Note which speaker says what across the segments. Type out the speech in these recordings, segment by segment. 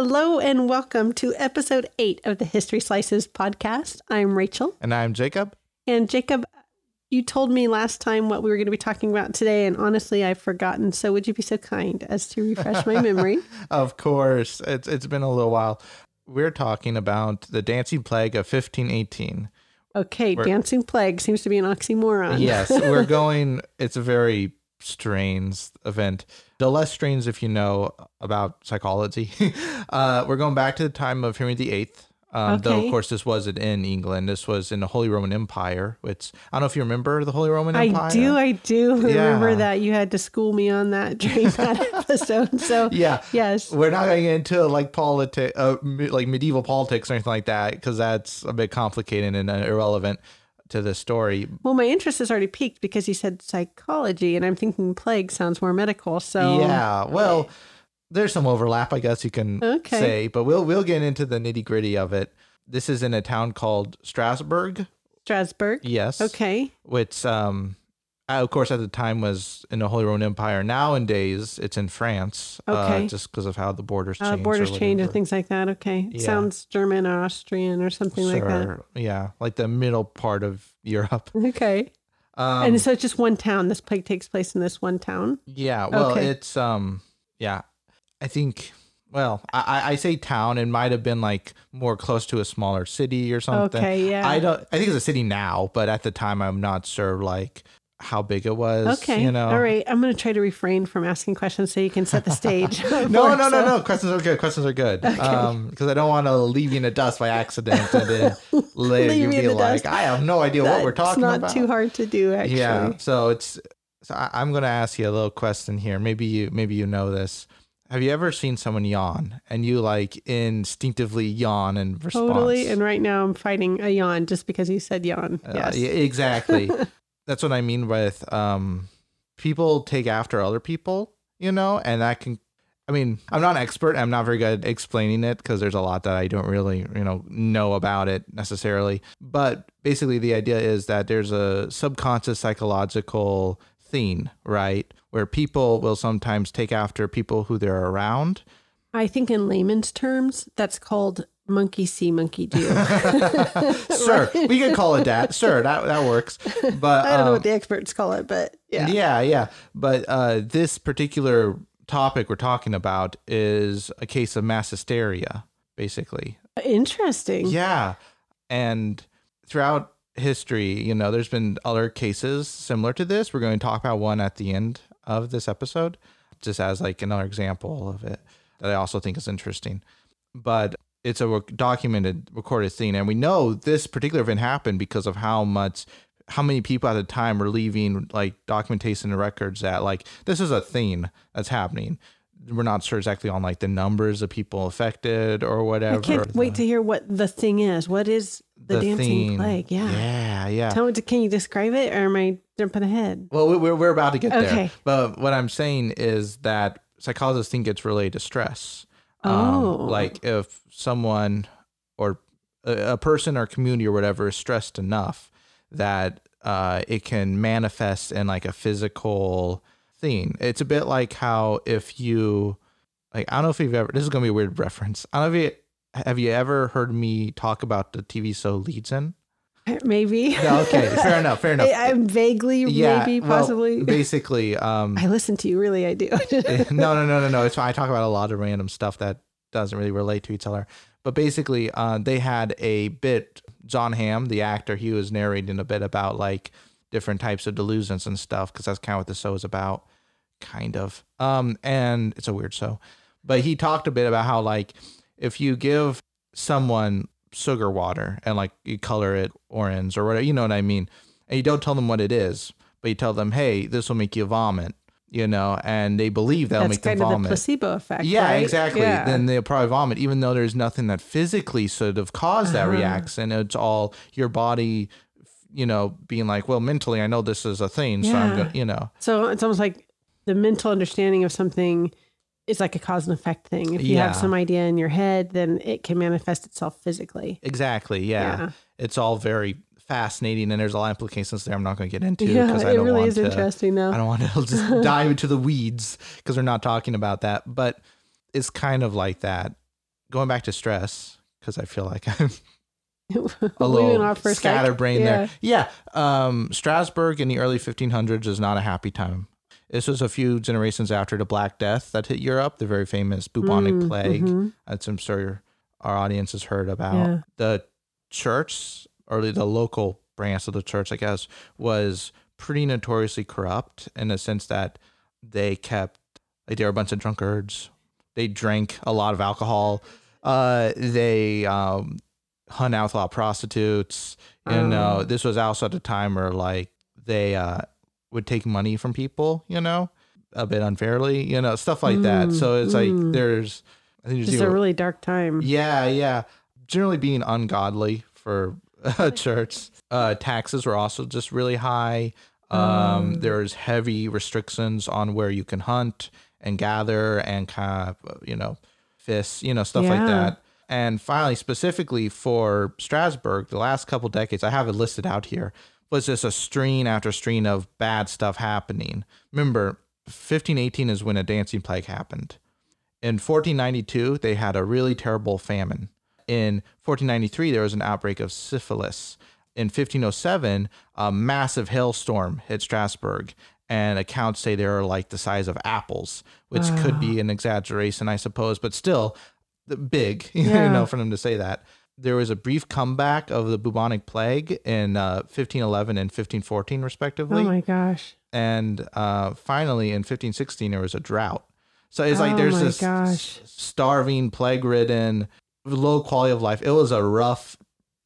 Speaker 1: Hello and welcome to episode eight of the History Slices podcast. I'm Rachel.
Speaker 2: And I'm Jacob.
Speaker 1: And Jacob, you told me last time what we were going to be talking about today, and honestly, I've forgotten. So would you be so kind as to refresh my memory?
Speaker 2: of course. It's it's been a little while. We're talking about the dancing plague of 1518.
Speaker 1: Okay, we're, dancing plague seems to be an oxymoron.
Speaker 2: yes, we're going. It's a very strange event. The less strains, if you know about psychology. uh, we're going back to the time of Henry VIII. Um, okay. Though, of course, this wasn't in England. This was in the Holy Roman Empire. Which I don't know if you remember the Holy Roman Empire.
Speaker 1: I do. I do remember that. You had to school me on that during that episode. So
Speaker 2: yeah,
Speaker 1: yes,
Speaker 2: we're not going into like politics, uh, like medieval politics or anything like that, because that's a bit complicated and irrelevant to the story.
Speaker 1: Well, my interest has already peaked because he said psychology, and I'm thinking plague sounds more medical. So
Speaker 2: yeah, well, there's some overlap, I guess you can okay. say, but we'll we'll get into the nitty gritty of it. This is in a town called Strasbourg.
Speaker 1: Strasbourg.
Speaker 2: Yes.
Speaker 1: Okay.
Speaker 2: Which um uh, of course, at the time was in the Holy Roman Empire. Nowadays, it's in France. Uh, okay. Uh, just because of how the borders uh, change.
Speaker 1: borders change and things like that. Okay. Yeah. Sounds German or Austrian or something sure. like that.
Speaker 2: Yeah, like the middle part of Europe.
Speaker 1: Okay. Um, and so it's just one town. This plague takes place in this one town.
Speaker 2: Yeah. Well, okay. it's um. Yeah, I think. Well, I, I say town. It might have been like more close to a smaller city or something.
Speaker 1: Okay, yeah.
Speaker 2: I don't. I think it's a city now, but at the time, I'm not sure. Like, how big it was. Okay. You know.
Speaker 1: All right. I'm going to try to refrain from asking questions so you can set the stage.
Speaker 2: no, no, no, so. no. Questions are good. Questions are good. Okay. Um, because I don't want to leave you in the dust by accident and then later you be like, dust. I have no idea That's what we're talking about.
Speaker 1: It's not too hard to do, actually.
Speaker 2: Yeah. So it's. So I, I'm going to ask you a little question here. Maybe you maybe you know this. Have you ever seen someone yawn and you like instinctively yawn in response?
Speaker 1: Totally. And right now I'm fighting a yawn just because you said yawn. Uh, yes.
Speaker 2: Yeah, exactly that's what I mean with um, people take after other people, you know, and that can. I mean, I'm not an expert. I'm not very good at explaining it because there's a lot that I don't really, you know, know about it necessarily. But basically, the idea is that there's a subconscious psychological thing, right, where people will sometimes take after people who they're around.
Speaker 1: I think in layman's terms, that's called monkey see, monkey do.
Speaker 2: sure, we could call it that. Sure, that that works. But
Speaker 1: I don't um, know what um, the experts call it, but yeah,
Speaker 2: yeah, yeah. But uh, this particular topic we're talking about is a case of mass hysteria, basically.
Speaker 1: Interesting.
Speaker 2: Yeah, and throughout history, you know, there's been other cases similar to this. We're going to talk about one at the end of this episode, just as like another example of it that I also think is interesting. But it's a documented recorded thing and we know this particular event happened because of how much how many people at the time were leaving like documentation and records that like this is a thing that's happening we're not sure exactly on like the numbers of people affected or whatever. I
Speaker 1: can't wait to hear what the thing is. What is the, the dancing plague? Yeah,
Speaker 2: yeah, yeah.
Speaker 1: Tell me, can you describe it, or am I jumping ahead?
Speaker 2: Well, we're we're about to get okay. there. But what I'm saying is that psychologists think it's related to stress. Um, oh. like if someone or a, a, person or community or whatever is stressed enough that uh, it can manifest in like a physical thing. It's a bit like how if you like I don't know if you've ever this is gonna be a weird reference. I don't know if you have you ever heard me talk about the TV show Legion?
Speaker 1: Maybe.
Speaker 2: Okay, fair enough. Fair enough.
Speaker 1: I, am vaguely, yeah, maybe, possibly.
Speaker 2: Basically, um,
Speaker 1: I listen to you. Really, I do.
Speaker 2: no, no, no, no, no. It's fine. I talk about a lot of random stuff that doesn't really relate to each other. But basically, uh, they had a bit. John Hamm, the actor, he was narrating a bit about like different types of delusions and stuff because that's kind of what the show is about, kind of. Um, and it's a weird show, but he talked a bit about how like if you give someone sugar water and like you color it orange or whatever, you know what I mean? And you don't tell them what it is, but you tell them, hey, this will make you vomit, you know, and they believe that'll
Speaker 1: That's
Speaker 2: make them
Speaker 1: vomit. the placebo effect.
Speaker 2: Yeah,
Speaker 1: right?
Speaker 2: exactly. Yeah. Then they'll probably vomit, even though there's nothing that physically sort of caused that uh-huh. reaction. It's all your body, you know, being like, well, mentally, I know this is a thing, yeah. so I'm gonna, you know.
Speaker 1: So it's almost like the mental understanding of something is like a cause and effect thing. If you yeah. have some idea in your head, then it can manifest itself physically.
Speaker 2: Exactly. Yeah. yeah. It's all very fascinating and there's a lot of implications there I'm not going to get into because yeah, I don't
Speaker 1: really
Speaker 2: want
Speaker 1: is
Speaker 2: to,
Speaker 1: interesting though.
Speaker 2: I don't want to just dive into the weeds because we're not talking about that, but it's kind of like that. going back to stress because I feel like I'm a little
Speaker 1: went off for a sec.
Speaker 2: scatterbrained
Speaker 1: Yeah.
Speaker 2: there. Yeah. Um, Strasbourg in the early 1500s is not a happy time. This was a few generations after the Black Death that hit Europe, the very famous bubonic
Speaker 1: Mm,
Speaker 2: plague.
Speaker 1: mhm.
Speaker 2: That's I'm sure our audience has heard about.
Speaker 1: Yeah.
Speaker 2: The church, or the local branch of the church, I guess, was pretty notoriously corrupt in the sense that they kept like they were a bunch of drunkards. They drank a lot of alcohol. Uh, they um, hung out with a lot of prostitutes. You know,
Speaker 1: Oh.
Speaker 2: this was also at a time where like they uh, would take money from people. You know, a bit unfairly. You know, stuff like that.
Speaker 1: Mm,
Speaker 2: So it's like
Speaker 1: mm.
Speaker 2: there's. I think there's
Speaker 1: Just a really dark time.
Speaker 2: yeah, yeah. Generally being ungodly for a church. Uh, taxes were also just really high. Um,
Speaker 1: Oh.
Speaker 2: There's heavy restrictions on where you can hunt and gather and kind of, you know, fish, you know, stuff like that. And finally, specifically for Strasbourg, the last couple decades, I have it listed out here, was just a string after string of bad stuff happening. Remember, 1518 is when a dancing plague happened. In 1492, they had a really terrible famine. In 1493, there was an outbreak of syphilis. In 1507, a massive hailstorm hit Strasbourg, and accounts say they were like the size of apples, which could be ah. an exaggeration, I suppose, but still the- big, you know, for them to say that. There was a brief comeback of the bubonic plague in uh, 1511 and 1514, respectively
Speaker 1: Oh my gosh.
Speaker 2: and uh, finally in 1516 there was a drought. So it's like
Speaker 1: Oh
Speaker 2: there's this
Speaker 1: gosh.
Speaker 2: starving, plague-ridden, low quality of life. It was a rough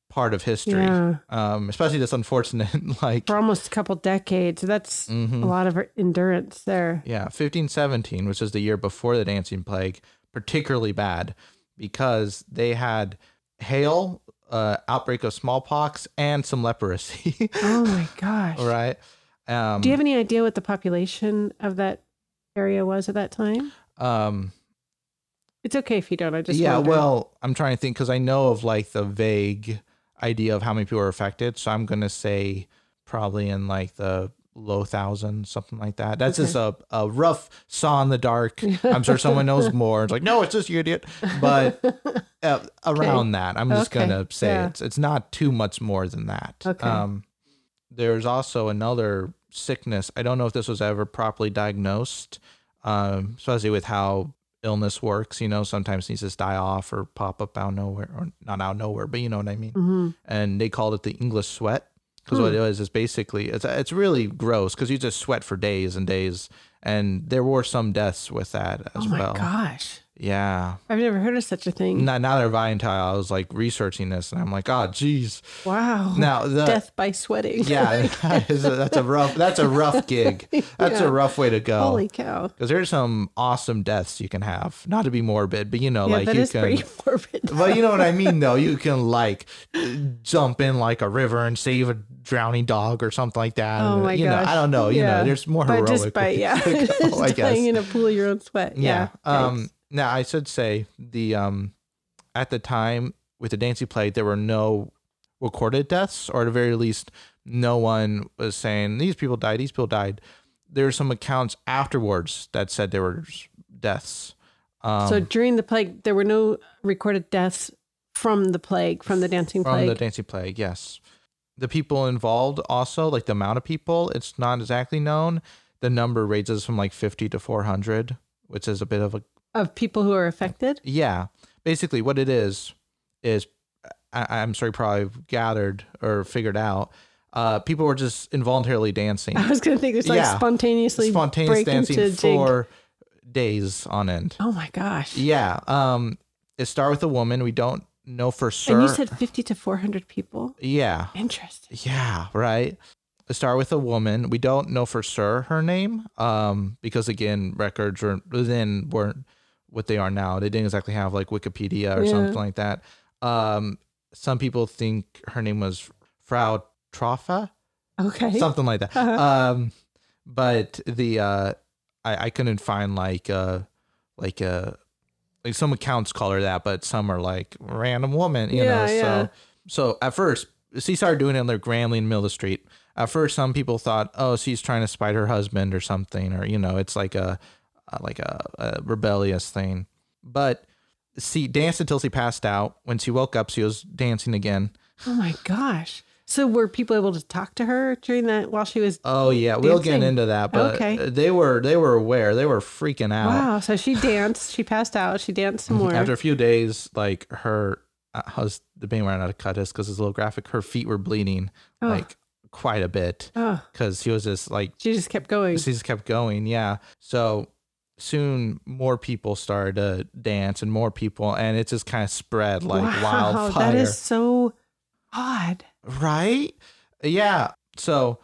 Speaker 2: part of history,
Speaker 1: Yeah.
Speaker 2: um, especially this unfortunate like
Speaker 1: For almost a couple decades. That's
Speaker 2: Mhm.
Speaker 1: a lot of endurance there.
Speaker 2: yeah 1517, which is the year before the dancing plague, particularly bad because they had hail, uh, outbreak of smallpox, and some leprosy.
Speaker 1: Oh my gosh.
Speaker 2: right. Um,
Speaker 1: Do you have any idea what the population of that area was at that time?
Speaker 2: um,
Speaker 1: It's okay if you don't. I just
Speaker 2: yeah
Speaker 1: wondered.
Speaker 2: well i'm trying to think because i know of like the vague idea of how many people are affected so i'm gonna say probably in like the low thousand, something like that. That's just a, a rough saw in the dark. I'm sure someone knows more. It's like no it's just you idiot. But uh, around that i'm just
Speaker 1: Okay.
Speaker 2: gonna say
Speaker 1: Yeah.
Speaker 2: it's it's not too much more than that.
Speaker 1: Okay.
Speaker 2: um there's also another sickness. I don't know if this was ever properly diagnosed um especially with how illness works you know sometimes these just die off or pop up out of nowhere or not out of nowhere but you know what i mean.
Speaker 1: Mhm.
Speaker 2: and they called it the english sweat because what it
Speaker 1: Hmm.
Speaker 2: was is basically it's it's really gross because you just sweat for days and days and there were some deaths with that as well.
Speaker 1: Oh my
Speaker 2: well
Speaker 1: gosh.
Speaker 2: Yeah
Speaker 1: I've never heard of such a thing.
Speaker 2: now, now I until I was like researching this and I'm like oh geez
Speaker 1: Wow.
Speaker 2: now the
Speaker 1: Death by sweating.
Speaker 2: yeah that is a, that's a rough that's a rough gig that's
Speaker 1: Yeah.
Speaker 2: a rough way to go
Speaker 1: Holy cow.
Speaker 2: because there's some awesome deaths you can have not to be morbid but you know
Speaker 1: Yeah,
Speaker 2: like
Speaker 1: that
Speaker 2: you
Speaker 1: is
Speaker 2: can
Speaker 1: pretty morbid.
Speaker 2: but you know what I mean, though. You can like jump in like a river and save a drowning dog or something like that.
Speaker 1: Oh my
Speaker 2: you know,
Speaker 1: gosh.
Speaker 2: I don't know. You
Speaker 1: Yeah.
Speaker 2: know, there's more
Speaker 1: but
Speaker 2: heroic.
Speaker 1: just by yeah,
Speaker 2: go,
Speaker 1: just
Speaker 2: I guess.
Speaker 1: in a pool of your own sweat.
Speaker 2: yeah.
Speaker 1: Yeah.
Speaker 2: Um.
Speaker 1: thanks.
Speaker 2: Now I should say the um, at the time with the dancing plague, there were no recorded deaths, or at the very least, no one was saying these people died. These people died. There were some accounts afterwards that said there were deaths. Um,
Speaker 1: so during the plague, there were no recorded deaths from the plague, from the dancing
Speaker 2: from
Speaker 1: plague.
Speaker 2: the dancing plague yes the people involved also like the amount of people it's not exactly known the number ranges from like 50 to 400 which is a bit of a
Speaker 1: of people who are affected.
Speaker 2: yeah basically what it is is I, i'm sorry, probably gathered or figured out uh people were just involuntarily dancing
Speaker 1: I was going to think it's like
Speaker 2: Yeah.
Speaker 1: spontaneously
Speaker 2: spontaneous dancing
Speaker 1: jig.
Speaker 2: for days on end
Speaker 1: Oh my gosh.
Speaker 2: yeah um it started with a woman we don't know for sure
Speaker 1: And you said 50 to 400 people?
Speaker 2: yeah
Speaker 1: Interesting.
Speaker 2: Yeah, right. Let's start with a woman. We don't know for sure her name, um, because again, records were then weren't what they are now. They didn't exactly have like Wikipedia or
Speaker 1: Yeah.
Speaker 2: something like that. Um, some people think her name was Frau Troffea,
Speaker 1: Okay.
Speaker 2: something like that.
Speaker 1: Uh-huh.
Speaker 2: Um, but the uh, I, I couldn't find like uh like uh like some accounts call her that, but some are like random woman, you
Speaker 1: Yeah,
Speaker 2: know.
Speaker 1: yeah.
Speaker 2: So so at first she started doing it in like Grambling in the middle of the street. At first, some people thought, oh, she's trying to spite her husband or something, or you know, it's like a, a Uh, like a, a rebellious thing. But she danced until she passed out. When she woke up, she was dancing again.
Speaker 1: Oh my gosh. So were people able to talk to her during that while she was?
Speaker 2: Oh yeah, we'll get into that. But
Speaker 1: Okay.
Speaker 2: they were they were aware. They were freaking out.
Speaker 1: Wow. So she danced. She passed out. She danced some mm-hmm. more.
Speaker 2: After a few days, like her, uh, I was debating whether or not to cut this because it's a little graphic. Her feet were bleeding
Speaker 1: Oh.
Speaker 2: like quite a bit
Speaker 1: oh,
Speaker 2: because she was just like
Speaker 1: she just kept going.
Speaker 2: she just kept going. Yeah. So soon more people started to dance and more people, and it just kind of spread like
Speaker 1: wow,
Speaker 2: wildfire.
Speaker 1: That is so odd.
Speaker 2: Right? Yeah. So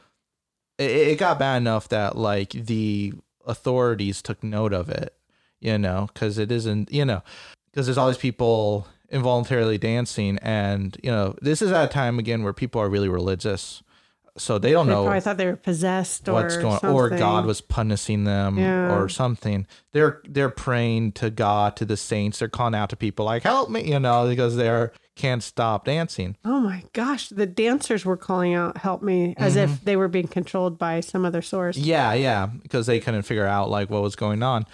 Speaker 2: it, it got bad enough that like the authorities took note of it, you know, because it isn't, you know, because there's all these people involuntarily dancing, and you know, this is at a time again where people are really religious, so they don't
Speaker 1: They
Speaker 2: know
Speaker 1: probably thought they were possessed or
Speaker 2: what's going or God was punishing them
Speaker 1: Yeah.
Speaker 2: or something. They're they're praying to God, to the saints. They're calling out to people like, "Help me," you know, because they're can't stop dancing.
Speaker 1: Oh my gosh, the dancers were calling out, "Help me!" as
Speaker 2: Mm-hmm.
Speaker 1: if they were being controlled by some other source.
Speaker 2: Yeah, yeah, because they couldn't figure out like what was going on.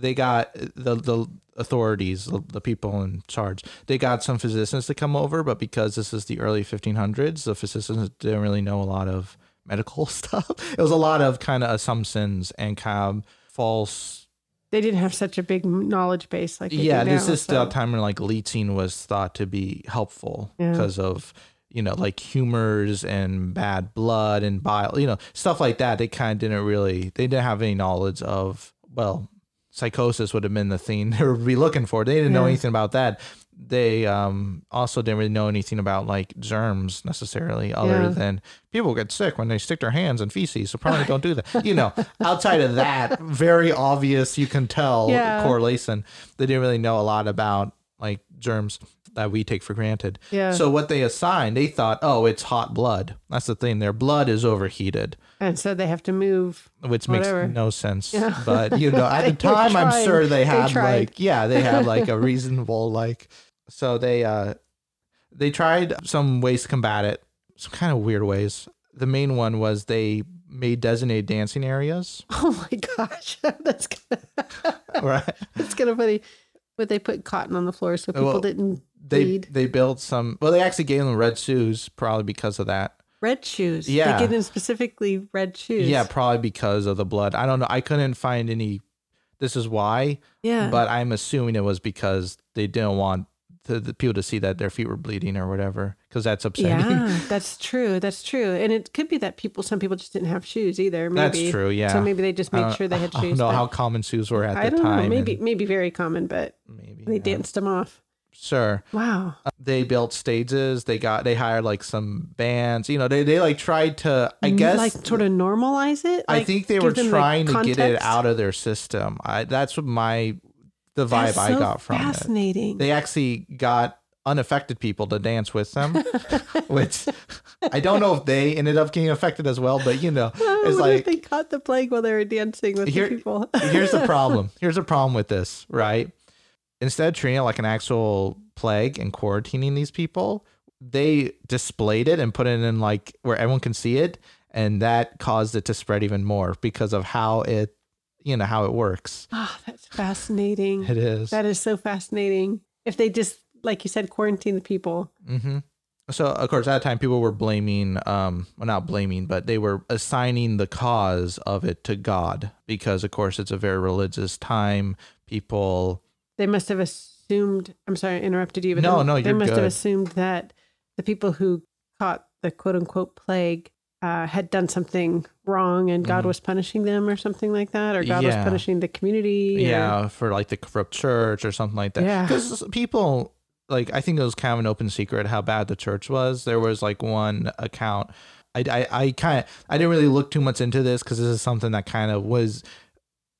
Speaker 2: They got the the authorities, the, the people in charge. They got some physicians to come over, but because this is the early 1500s, the physicians didn't really know a lot of medical stuff. It was a lot of kind of assumptions and kind of false.
Speaker 1: They didn't have such a big knowledge base like
Speaker 2: Yeah,
Speaker 1: do
Speaker 2: this is
Speaker 1: so-
Speaker 2: a time when like leeching was thought to be helpful
Speaker 1: Yeah.
Speaker 2: because of you know like humors and bad blood and bile, you know stuff like that. They kind of didn't really they didn't have any knowledge of well psychosis would have been the thing they would be looking for. They didn't know anything about that. They um also didn't really know anything about like germs necessarily, other
Speaker 1: Yeah.
Speaker 2: than people get sick when they stick their hands in feces. So probably don't do that. You know, outside of that, very obvious you can tell
Speaker 1: Yeah.
Speaker 2: correlation. They didn't really know a lot about like germs that we take for granted.
Speaker 1: Yeah.
Speaker 2: So what they assigned, they thought, oh, it's hot blood. That's the thing. Their blood is overheated
Speaker 1: and so they have to move.
Speaker 2: which
Speaker 1: Whatever.
Speaker 2: makes no sense.
Speaker 1: Yeah.
Speaker 2: But you know, at the
Speaker 1: They
Speaker 2: time, I'm sure they
Speaker 1: They
Speaker 2: had
Speaker 1: tried.
Speaker 2: like yeah, they had like a reasonable like. So they uh they tried some ways to combat it, some kind of weird ways. The main one was they made designated dancing areas.
Speaker 1: Oh my gosh, that's of
Speaker 2: Right.
Speaker 1: that's kind of funny. But they put cotton on the floor so people
Speaker 2: Well,
Speaker 1: didn't
Speaker 2: They
Speaker 1: bleed.
Speaker 2: they built some. Well, they actually gave them red shoes, probably because of that.
Speaker 1: Red shoes.
Speaker 2: Yeah.
Speaker 1: they gave them specifically red shoes.
Speaker 2: Yeah, probably because of the blood. I don't know. I couldn't find any. This is why.
Speaker 1: yeah.
Speaker 2: but I'm assuming it was because they didn't want the, the people to see that their feet were bleeding or whatever, because that's upsetting.
Speaker 1: Yeah, that's true. That's true. And it could be that people, some people just didn't have shoes either. Maybe.
Speaker 2: That's true, yeah.
Speaker 1: So maybe they just made sure they had
Speaker 2: I don't
Speaker 1: shoes.
Speaker 2: know how common shoes were at
Speaker 1: I
Speaker 2: the
Speaker 1: don't
Speaker 2: time.
Speaker 1: know. Maybe
Speaker 2: and
Speaker 1: maybe very common, but
Speaker 2: maybe
Speaker 1: they
Speaker 2: yeah.
Speaker 1: danced them off.
Speaker 2: Sure.
Speaker 1: Wow.
Speaker 2: Uh, They built stages. They got they hired like some bands. You know, they they like tried to. I guess
Speaker 1: Mm, like sort of normalize it.
Speaker 2: I think they were trying to get it out of their system. I that's what my the vibe I got from it.
Speaker 1: fascinating.
Speaker 2: They actually got unaffected people to dance with them, which I don't know if they ended up getting affected as well, but you know, it's like
Speaker 1: they caught the plague while they were dancing with
Speaker 2: Here-
Speaker 1: the people.
Speaker 2: here's the problem. Here's the problem with this, right? Instead of treating it like an actual plague and quarantining these people, they displayed it and put it in like where everyone can see it, and that caused it to spread even more because of how it, you know, how it works.
Speaker 1: oh, that's fascinating.
Speaker 2: It is.
Speaker 1: That is so fascinating. If they just, like you said, quarantine the people.
Speaker 2: Mm-hmm. So of course, at that time, people were blaming, um, well, not blaming, but they were assigning the cause of it to God because, of course, it's a very religious time. People,
Speaker 1: They must have assumed. I'm sorry, I interrupted you. But
Speaker 2: No,
Speaker 1: they,
Speaker 2: no,
Speaker 1: They must
Speaker 2: good.
Speaker 1: have assumed that the people who caught the quote unquote plague uh, had done something wrong, and God
Speaker 2: Mhm.
Speaker 1: was punishing them, or something like that, or God was punishing the community. or-
Speaker 2: yeah, for like the corrupt church or something like that.
Speaker 1: Yeah.
Speaker 2: because people, like, I think it was kind of an open secret how bad the church was. There was like one account. I, I, I kind of, I didn't really look too much into this because this is something that kind of was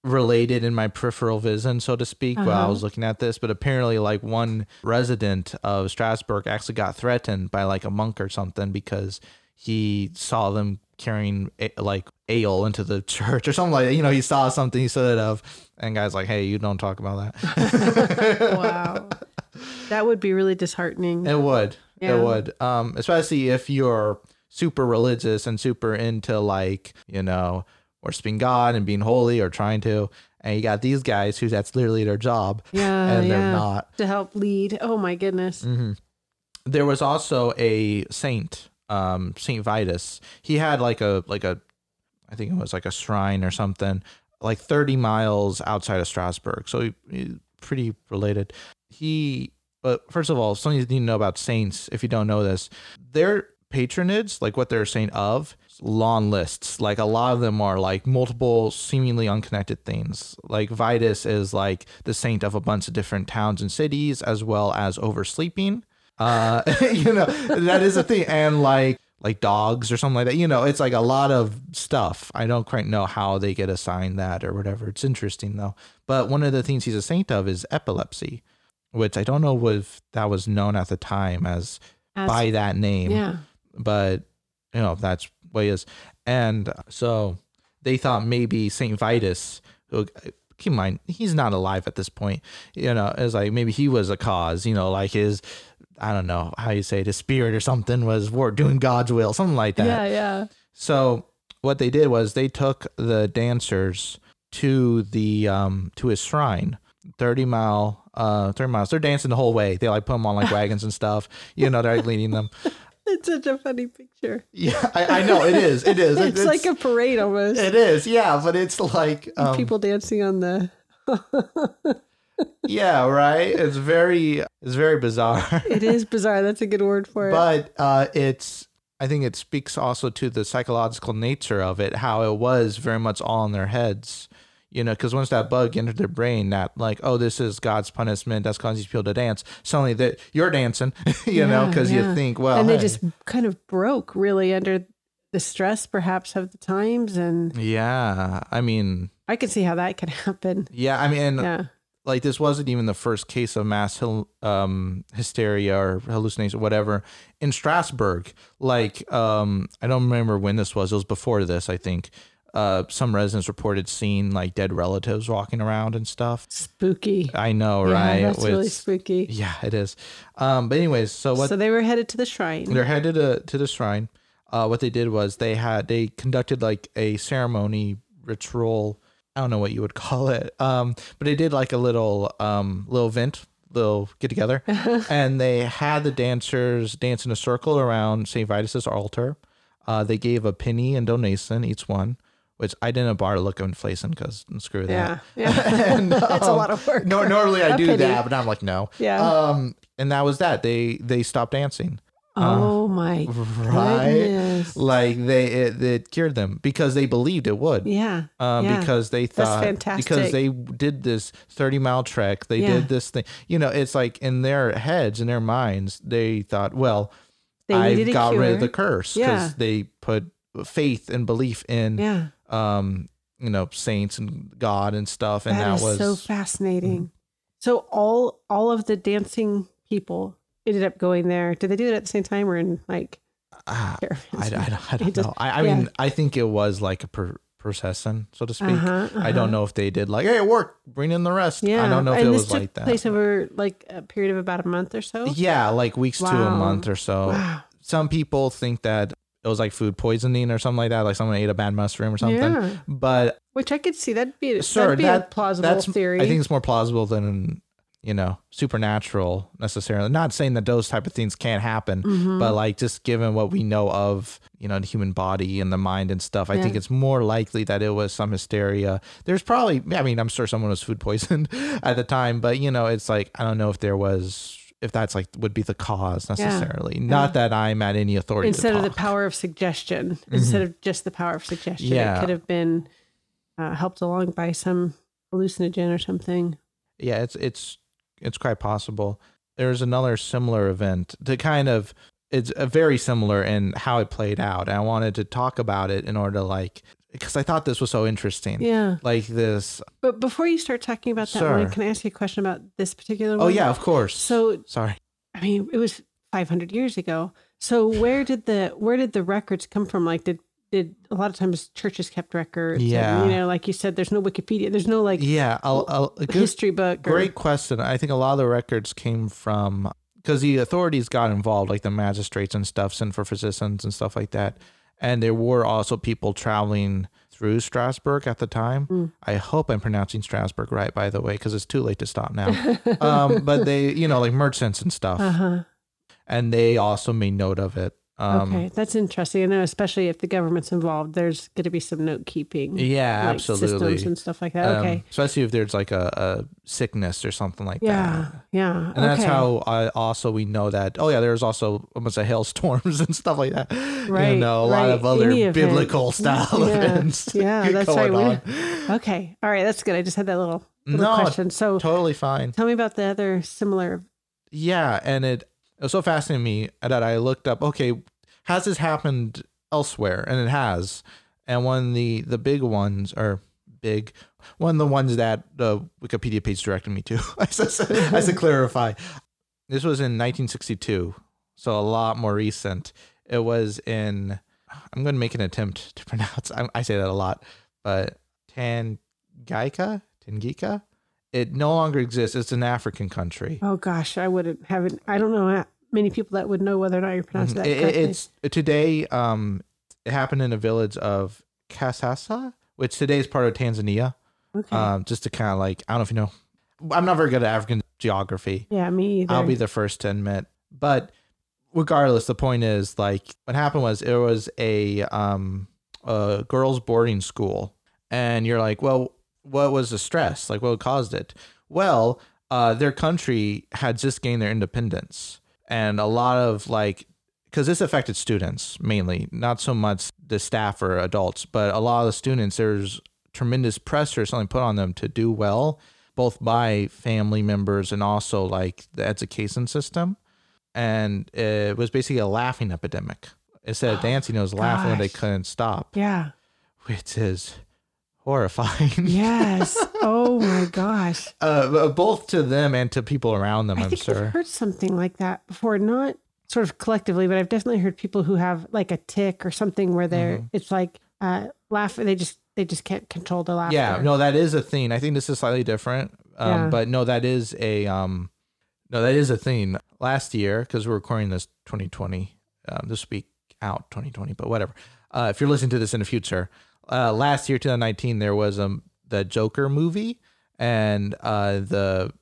Speaker 2: related in my peripheral vision, so to speak, while I
Speaker 1: Uh-huh.
Speaker 2: was looking at this. But apparently, like one resident of Strasbourg actually got threatened by like a monk or something because he saw them carrying a- like ale into the church or something like that. You know, he saw something he should of, and guys like, hey, you don't talk about that.
Speaker 1: wow, that would be really disheartening.
Speaker 2: It would.
Speaker 1: Yeah.
Speaker 2: It would. Um, especially if you're super religious and super into like, you know, worshiping God and being holy or trying to, and you got these guys who that's literally their job,
Speaker 1: Yeah,
Speaker 2: and they're not.
Speaker 1: to help lead. Oh my goodness.
Speaker 2: hmm There was also a saint, um, Saint Vitus. He had like a like a, I think it was like a shrine or something, like thirty miles outside of Strasbourg. So he, he- pretty related. He, but first of all, something you need to know about saints. If you don't know this, their patronage, like what they're a saint of, long lists. Like a lot of them are like multiple seemingly unconnected things. Like Vitus is like the saint of a bunch of different towns and cities, as well as oversleeping. Uh, you know, that is a thing. And like like dogs or something like that. You know, it's like a lot of stuff. I don't quite know how they get assigned that or whatever. It's interesting though. But one of the things he's a saint of is epilepsy, which I don't know if that was known at the time as,
Speaker 1: As-
Speaker 2: by that name
Speaker 1: yeah.
Speaker 2: but you know that's what he is. And so they thought maybe saint vitus who keep in mind he's not alive at this point. You know it's like maybe he was a cause you know like his i don't know how you say it his spirit or something was wor- doing god's will something like that.
Speaker 1: Yeah, yeah.
Speaker 2: so what they did was they took the dancers to the um to his shrine 30 mile uh 30 miles. They're dancing the whole way. They like put them on like wagons and stuff. You know they're like leading them
Speaker 1: It's such a funny picture.
Speaker 2: yeah, I, I know it is. It is.
Speaker 1: It's, like a parade almost.
Speaker 2: It is. Yeah, but it's like um,
Speaker 1: People dancing on the.
Speaker 2: Yeah, right. It's very. It's very bizarre.
Speaker 1: It is bizarre. That's a good word for it.
Speaker 2: but uh, it's. I think it speaks also to the psychological nature of it, how it was very much all in their heads. You know, because once that bug entered their brain, that like, oh, this is God's punishment. That's causing these people to dance. Suddenly, that you're dancing. You know, because
Speaker 1: yeah.
Speaker 2: you think, well,
Speaker 1: and they
Speaker 2: hey.
Speaker 1: just kind of broke really under the stress, perhaps, of the times. And
Speaker 2: yeah. I mean,
Speaker 1: I can see how that could happen.
Speaker 2: yeah. I mean,
Speaker 1: Yeah.
Speaker 2: like this wasn't even the first case of mass um, hysteria or hallucination, whatever, in Strasbourg. Like, um, I don't remember when this was. It was before this, I think. Uh, some residents reported seeing like dead relatives walking around and stuff.
Speaker 1: Spooky.
Speaker 2: I know,
Speaker 1: Yeah,
Speaker 2: right?
Speaker 1: that's really spooky.
Speaker 2: yeah, it is. Um, but anyways, so what
Speaker 1: So they were headed to the shrine.
Speaker 2: they're headed to, to the shrine. Uh, what they did was they had they conducted like a ceremony ritual. I don't know what you would call it. Um, but they did like a little um little event, little get together, and they had the dancers dance in a circle around Saint Vitus's altar. Uh, they gave a penny and donation each one, which I didn't bother look inflation because screw that.
Speaker 1: Yeah. Yeah.
Speaker 2: And,
Speaker 1: That's a
Speaker 2: um,
Speaker 1: lot of work.
Speaker 2: No, normally I do
Speaker 1: penny.
Speaker 2: that, but I'm like no.
Speaker 1: Yeah.
Speaker 2: Um, and that was that. They they stopped dancing.
Speaker 1: oh my
Speaker 2: Right.
Speaker 1: goodness.
Speaker 2: Like they it, it cured them because they believed it would.
Speaker 1: Yeah.
Speaker 2: Um,
Speaker 1: yeah.
Speaker 2: because they
Speaker 1: That's
Speaker 2: thought
Speaker 1: fantastic.
Speaker 2: because they did this 30 mile trek, they
Speaker 1: Yeah.
Speaker 2: did this thing. You know, it's like in their heads, in their minds, they thought, well,
Speaker 1: They
Speaker 2: I've
Speaker 1: a
Speaker 2: got rid of the curse because
Speaker 1: Yeah.
Speaker 2: they put faith and belief in,
Speaker 1: yeah.
Speaker 2: Um, you know, saints and God and stuff, and
Speaker 1: that
Speaker 2: that, was
Speaker 1: so fascinating. So all all of the dancing people ended up going there. Did they do it at the same time or in like
Speaker 2: ah, I? I, don't- I don't
Speaker 1: just-
Speaker 2: know. I, I
Speaker 1: yeah.
Speaker 2: mean, I think it was like a per, procession, so to speak.
Speaker 1: Uh-huh,
Speaker 2: I
Speaker 1: uh-huh.
Speaker 2: don't know if they did like, hey, it worked, bring in the rest.
Speaker 1: Yeah.
Speaker 2: I don't know if
Speaker 1: and
Speaker 2: it was like that.
Speaker 1: place over like a period of about a month or so.
Speaker 2: Yeah, like weeks to a month or so.
Speaker 1: Wow.
Speaker 2: Some people think that it was like food poisoning or something like that, like someone ate a bad mushroom or something.
Speaker 1: Yeah.
Speaker 2: But
Speaker 1: Which I could see that'd be
Speaker 2: sure,
Speaker 1: that'd be
Speaker 2: that
Speaker 1: a plausible theory.
Speaker 2: I think it's more plausible than you know supernatural necessarily. Not saying that those type of things can't happen,
Speaker 1: Mm-hmm.
Speaker 2: but like just given what we know of you know the human body and the mind and stuff, I
Speaker 1: Yeah.
Speaker 2: think it's more likely that it was some hysteria. There's probably, I mean, I'm sure someone was food poisoned at the time, but you know, it's like I don't know if there was. If that's like would be the cause necessarily, not that I'm at any authority. to
Speaker 1: instead of the.
Speaker 2: Mm-hmm.
Speaker 1: power of suggestion, instead of just the power of suggestion,
Speaker 2: Yeah.
Speaker 1: it could have been uh, helped along by some hallucinogen or something.
Speaker 2: yeah, it's it's it's quite possible. There's another similar event to kind of it's a very similar in how it played out. And I wanted to talk about it in order to like because I thought this was so interesting.
Speaker 1: Yeah.
Speaker 2: Like this.
Speaker 1: But before you start talking about that
Speaker 2: Sure.
Speaker 1: one, can I ask you a question about this particular oh, one?
Speaker 2: Oh yeah, of course.
Speaker 1: So
Speaker 2: sorry.
Speaker 1: I mean, it was 500 years ago. So where did the where did the records come from? Like, did did a lot of times churches kept records? and,
Speaker 2: Yeah.
Speaker 1: you know, like you said, there's no Wikipedia. There's no like
Speaker 2: Yeah, I'll, I'll, a good,
Speaker 1: history book. or-
Speaker 2: great question. I think a lot of the records came from because the authorities got involved, like the magistrates and stuff, sent for physicians and stuff like that. And there were also people traveling through Strasbourg at the time.
Speaker 1: Mm.
Speaker 2: I hope I'm pronouncing Strasbourg right, by the way, because it's too late to stop now. um, but they, you know, like merchants and stuff,
Speaker 1: Uh huh.
Speaker 2: and they also made note of it. Um,
Speaker 1: okay, that's interesting. I know, especially if the government's involved, there's going to be some note keeping.
Speaker 2: Yeah,
Speaker 1: like,
Speaker 2: absolutely.
Speaker 1: Systems and stuff like that.
Speaker 2: Um,
Speaker 1: okay.
Speaker 2: especially if there's like a, a sickness or something like
Speaker 1: Yeah.
Speaker 2: that.
Speaker 1: Yeah. Yeah.
Speaker 2: And that's how I also we know that. Oh yeah, there's also almost a hailstorms and stuff like that.
Speaker 1: Right,
Speaker 2: You know, a lot
Speaker 1: right.
Speaker 2: of other
Speaker 1: Any event.
Speaker 2: biblical style
Speaker 1: Yeah,
Speaker 2: events.
Speaker 1: yeah, that's right. We-. Okay. All right. That's good. I just had that little, little
Speaker 2: No,
Speaker 1: question. So
Speaker 2: Totally fine.
Speaker 1: tell me about the other similar.
Speaker 2: Yeah, and it, it was so fascinating to me that I looked up. Okay, has this happened elsewhere? And it has. And one of the the big ones are big. One of the ones that the Wikipedia page directed me to. I said, I said clarify. This was in 1962, so a lot more recent. It was in. I'm going to make an attempt to pronounce. I, I say that a lot, but Tanganyika, Tanganyika. It no longer exists. It's an African country.
Speaker 1: Oh gosh, I wouldn't have it. I don't know many people that would know whether or not you pronounce that
Speaker 2: Mm-hmm. It-
Speaker 1: correctly.
Speaker 2: it's today. Um, it happened in a village of Kashasha, which today is part of Tanzania.
Speaker 1: okay.
Speaker 2: Um, just to kind of like, I don't know if you know. I'm not very good at African geography.
Speaker 1: yeah, me either.
Speaker 2: I'll be the first to admit. But regardless, the point is like what happened was it was a um a girls' boarding school, and you're like, well, what was the stress? Like, what caused it? Well, uh, their country had just gained their independence, and a lot of like because this affected students mainly, not so much the staff or adults, but a lot of the students. There's tremendous pressure something put on them to do well both by family members and also like the education system. And it was basically a laughing epidemic. Instead of dancing, it was laughing and they couldn't stop,
Speaker 1: yeah.
Speaker 2: which is horrifying.
Speaker 1: Yes. oh my gosh.
Speaker 2: Uh, both to them and to people around them,
Speaker 1: I
Speaker 2: I'm
Speaker 1: think
Speaker 2: sure.
Speaker 1: I've heard something like that before. Not sort of collectively, but I've definitely heard people who have like a tick or something where they're
Speaker 2: Mm-hmm.
Speaker 1: it's like uh laugh they just they just can't control the laughter.
Speaker 2: Yeah, no, that is a thing. I think this is slightly different. Um,
Speaker 1: Yeah.
Speaker 2: but no, that is a um, no, that is a thing. Last year, because we're recording this 2020, um, this week out 2020, but whatever. Uh, if you're listening to this in the future, uh, last year 2019, there was um the Joker movie, and uh, the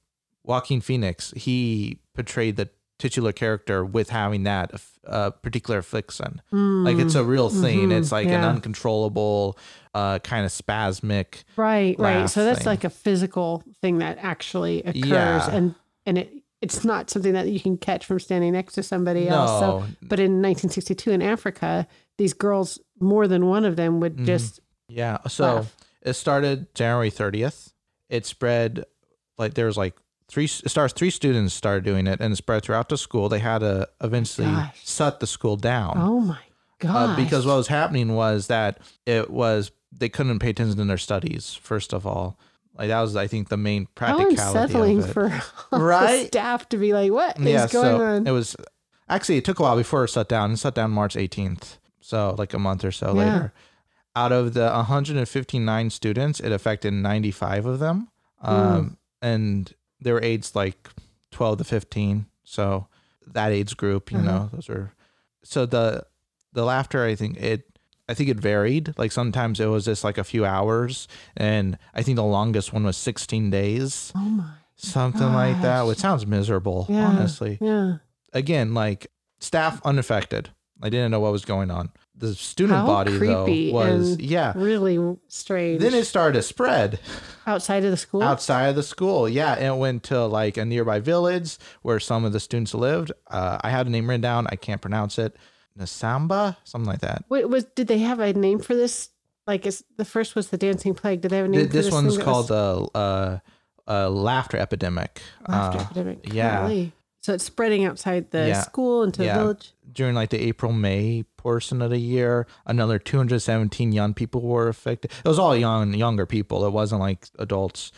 Speaker 2: Joaquin Phoenix he portrayed the titular character with having that uh, particular affliction. Like it's a real thing.
Speaker 1: Mhm,
Speaker 2: It's like an uncontrollable, uh, kind of spasmic.
Speaker 1: Right, right. So that's
Speaker 2: thing.
Speaker 1: like a physical thing that actually occurs
Speaker 2: Yeah.
Speaker 1: and and it it's not something that you can catch from standing next to somebody else. So but in 1962 in Africa, these girls more than one of them would
Speaker 2: Mhm.
Speaker 1: just
Speaker 2: Yeah. So
Speaker 1: Laugh.
Speaker 2: it started January 30th. It spread like there was like three it starts three students started doing it and it spread throughout the school. They had to eventually
Speaker 1: Gosh.
Speaker 2: shut the school down.
Speaker 1: oh my
Speaker 2: Uh,
Speaker 1: god.
Speaker 2: because what was happening was that it was they couldn't pay attention to their studies first of all like that was i think the main
Speaker 1: how
Speaker 2: practicality
Speaker 1: unsettling
Speaker 2: of it.
Speaker 1: for
Speaker 2: Right?
Speaker 1: staff to be like, what is
Speaker 2: yeah
Speaker 1: going
Speaker 2: so
Speaker 1: on?
Speaker 2: it was actually it took a while before it shut down it shut down march 18th so like a month or so
Speaker 1: Yeah.
Speaker 2: later out of the 159 students it affected 95 of them um, and they were aged like 12 to 15 so that age group you
Speaker 1: Uh-huh.
Speaker 2: know those are so the the laughter i think it i think it varied like sometimes it was just like a few hours and i think the longest one was 16 days
Speaker 1: oh my.
Speaker 2: something like that
Speaker 1: Gosh.
Speaker 2: which sounds miserable
Speaker 1: Yeah.
Speaker 2: honestly
Speaker 1: Yeah.
Speaker 2: again like staff unaffected i didn't know what was going on the student
Speaker 1: How
Speaker 2: body though was yeah
Speaker 1: Really strange.
Speaker 2: then it started to spread
Speaker 1: outside of the school.
Speaker 2: outside of the school. Yeah, and it went to like a nearby village where some of the students lived. Uh, I had a name written down. I can't pronounce it. Nasamba, something like that.
Speaker 1: Wait, was did they have a name for this? Like, is the first was the dancing plague? Did they have a name?
Speaker 2: Th-
Speaker 1: for
Speaker 2: This
Speaker 1: this
Speaker 2: one's called
Speaker 1: was
Speaker 2: a uh, uh, laughter epidemic.
Speaker 1: laughter
Speaker 2: Uh,
Speaker 1: epidemic.
Speaker 2: yeah.
Speaker 1: Golly. So it's spreading outside the
Speaker 2: Yeah.
Speaker 1: school into
Speaker 2: Yeah.
Speaker 1: the village.
Speaker 2: during like the April May portion of the year, another 217 young people were affected. It was all young younger people. It wasn't like adults.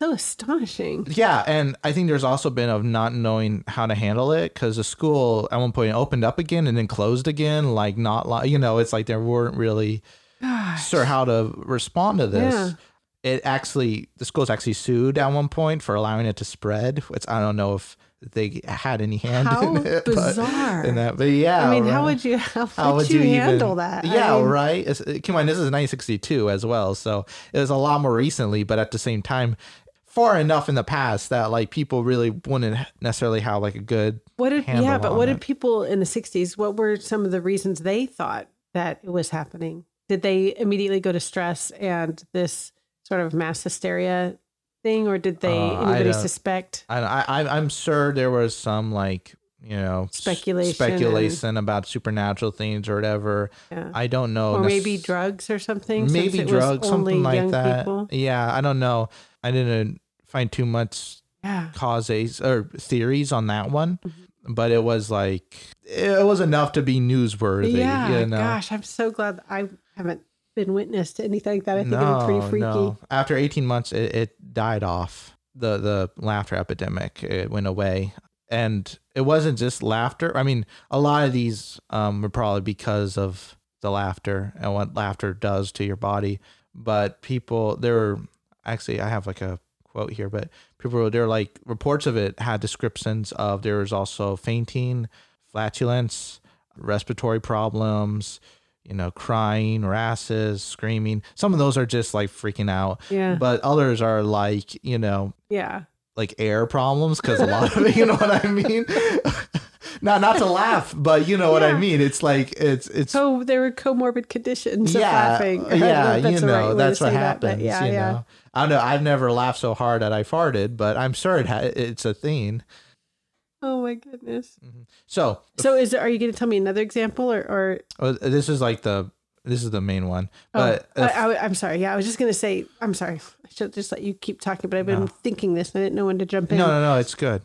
Speaker 1: So astonishing.
Speaker 2: Yeah, and I think there's also been of not knowing how to handle it because the school at one point opened up again and then closed again. Like not like you know, it's like they weren't really
Speaker 1: Gosh.
Speaker 2: sure how to respond to this.
Speaker 1: Yeah.
Speaker 2: It actually the school's actually sued at one point for allowing it to spread. Which I don't know if they had any hand
Speaker 1: How
Speaker 2: in it.
Speaker 1: bizarre.
Speaker 2: But, in that, but yeah,
Speaker 1: I mean,
Speaker 2: right.
Speaker 1: how would you how,
Speaker 2: How
Speaker 1: would you, handle
Speaker 2: even-
Speaker 1: that? I
Speaker 2: Yeah,
Speaker 1: mean,
Speaker 2: right. It's, uh, come on, this is 1962 as well, so it was a lot more recently, but at the same time, far enough in the past that like people really wouldn't necessarily have like a good.
Speaker 1: What did yeah, but what
Speaker 2: it.
Speaker 1: did people in the '60s? What were some of the reasons they thought that it was happening? Did they immediately go to stress and this sort of mass hysteria thing, or did they
Speaker 2: Uh,
Speaker 1: anybody
Speaker 2: don't-
Speaker 1: suspect?
Speaker 2: I, I I'm sure there was some like you know
Speaker 1: Speculation
Speaker 2: speculation about supernatural things or whatever.
Speaker 1: Yeah.
Speaker 2: I don't know.
Speaker 1: or
Speaker 2: nec-
Speaker 1: maybe drugs or something.
Speaker 2: maybe drugs, something like that.
Speaker 1: People.
Speaker 2: Yeah, I don't know. I didn't find too much
Speaker 1: Yeah.
Speaker 2: causes or theories on that one,
Speaker 1: Mm-hmm.
Speaker 2: but it was like it was enough to be newsworthy.
Speaker 1: Yeah,
Speaker 2: you know?
Speaker 1: gosh, I'm so glad I haven't been witness to anything like that. I think it'd be pretty freaky.
Speaker 2: After 18 months, it, it died off. The the laughter epidemic it went away, and it wasn't just laughter. I mean, a lot of these um, were probably because of the laughter and what laughter does to your body. But people, there were actually, I have like a quote here, but people were there like reports of it had descriptions of there was also fainting, flatulence, respiratory problems, you know, crying, rashes, screaming. Some of those are just like freaking out,
Speaker 1: Yeah,
Speaker 2: but others are like, you know,
Speaker 1: yeah.
Speaker 2: like air problems because a lot of it, you know what I mean? not not to laugh, but you know what I mean. It's like it's it's
Speaker 1: So there were comorbid conditions of
Speaker 2: yeah,
Speaker 1: laughing. Know
Speaker 2: yeah, you
Speaker 1: the right
Speaker 2: know, that's what
Speaker 1: say that,
Speaker 2: happens.
Speaker 1: yeah,
Speaker 2: you
Speaker 1: yeah.
Speaker 2: know, I don't know. I've never laughed so hard that I farted, but I'm sure it ha- it's a thing.
Speaker 1: Oh my goodness.
Speaker 2: So,
Speaker 1: So is there, are you going to tell me another example or, or
Speaker 2: uh, this is like the this is the main one. but uh,
Speaker 1: I, I, am sorry. Yeah, I was just going to say, I'm sorry. I should just let you keep talking, but I've been
Speaker 2: No.
Speaker 1: thinking this and I didn't know when to jump in.
Speaker 2: no, no, no, it's good.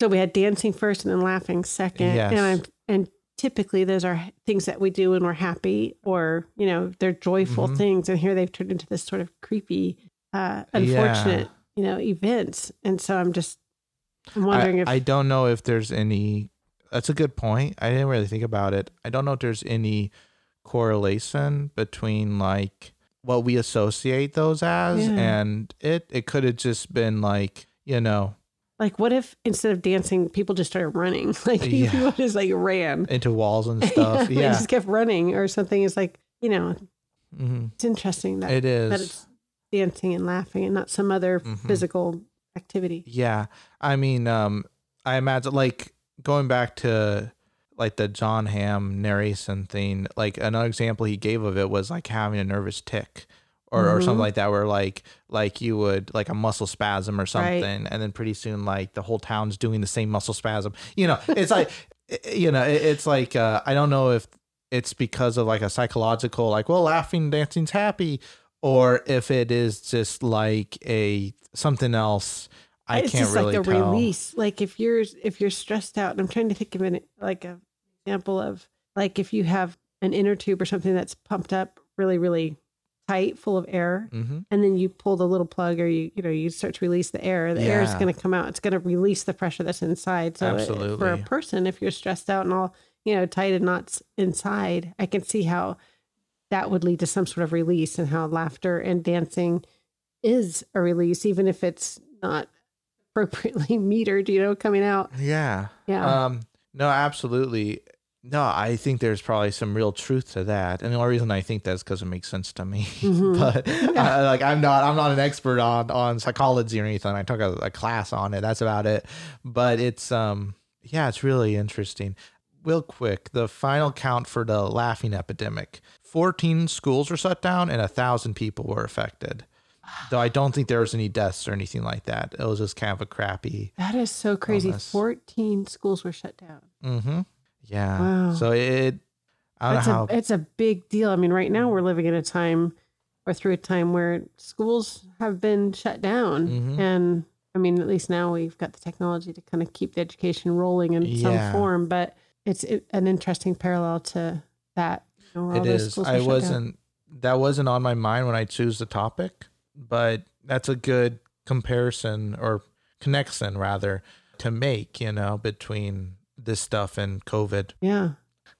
Speaker 1: So we had dancing first and then laughing second.
Speaker 2: Yes.
Speaker 1: And I'm, and typically those are things that we do when we're happy or, you know, they're joyful
Speaker 2: Mhm.
Speaker 1: things. And here they've turned into this sort of creepy, uh, unfortunate, you know, events. And so I'm just, I'm wondering
Speaker 2: I,
Speaker 1: if,
Speaker 2: I don't know if there's any. That's a good point. I didn't really think about it. I don't know if there's any correlation between like what we associate those as
Speaker 1: Yeah.
Speaker 2: and it. It could have just been like you know
Speaker 1: like, what if instead of dancing, people just started running? Like
Speaker 2: Yeah.
Speaker 1: people just like ran.
Speaker 2: into walls and stuff.
Speaker 1: they
Speaker 2: yeah,
Speaker 1: just kept running or something. It's like, you know,
Speaker 2: hmm
Speaker 1: it's interesting that,
Speaker 2: it is.
Speaker 1: that it's dancing and laughing and not some other
Speaker 2: Mhm.
Speaker 1: physical activity.
Speaker 2: Yeah. I mean, um, I imagine like going back to like the John Hamm narration thing, like another example he gave of it was like having a nervous tick or, or
Speaker 1: Mhm.
Speaker 2: something like that, where like like you would like a muscle spasm or
Speaker 1: Right.
Speaker 2: something, and then pretty soon like the whole town's doing the same muscle spasm. You know, it's like you know, it, it's like uh, I don't know if it's because of like a psychological like well laughing dancing's happy or if it is just like a something else I
Speaker 1: it's
Speaker 2: can't
Speaker 1: just
Speaker 2: really
Speaker 1: like a
Speaker 2: tell.
Speaker 1: release. Like if you're if you're stressed out, and I'm trying to think of an like a example of like if you have an inner tube or something that's pumped up really really tight, full of air,
Speaker 2: hmm
Speaker 1: and then you pull the little plug or you you know you start to release the air. The air is going to come out. It's going to release the pressure that's inside. So it- for a person, if you're stressed out and all you know tight and knots inside, I can see how that would lead to some sort of release and how laughter and dancing is a release, even if it's not appropriately metered, you know, coming out.
Speaker 2: Yeah.
Speaker 1: Yeah.
Speaker 2: Um. No, absolutely. No, I think there's probably some real truth to that, and the only reason I think that is because it makes sense to me.
Speaker 1: Mhm.
Speaker 2: but I, like, I'm not, I'm not an expert on on psychology or anything. I took a, a class on it. That's about it. But it's, um, yeah, it's really interesting. Real quick, the final count for the laughing epidemic: 14 schools were shut down, and a thousand people were affected. Though I don't think there was any deaths or anything like that. It was just kind of a crappy.
Speaker 1: that is so crazy.
Speaker 2: illness.
Speaker 1: 14 schools were shut down.
Speaker 2: Mm-hmm. Yeah.
Speaker 1: Wow.
Speaker 2: So it. I don't
Speaker 1: That's
Speaker 2: know
Speaker 1: a,
Speaker 2: how.
Speaker 1: it's a big deal. I mean, right now we're living in a time or through a time where schools have been shut down.
Speaker 2: Mhm.
Speaker 1: And I mean, at least now we've got the technology to kind of keep the education rolling in
Speaker 2: Yeah.
Speaker 1: some form. But it's it, an interesting parallel to that. You know,
Speaker 2: It is. I wasn't. That wasn't on my mind when I choose the topic, but that's a good comparison or connection rather to make. You know, between this stuff and COVID.
Speaker 1: Yeah.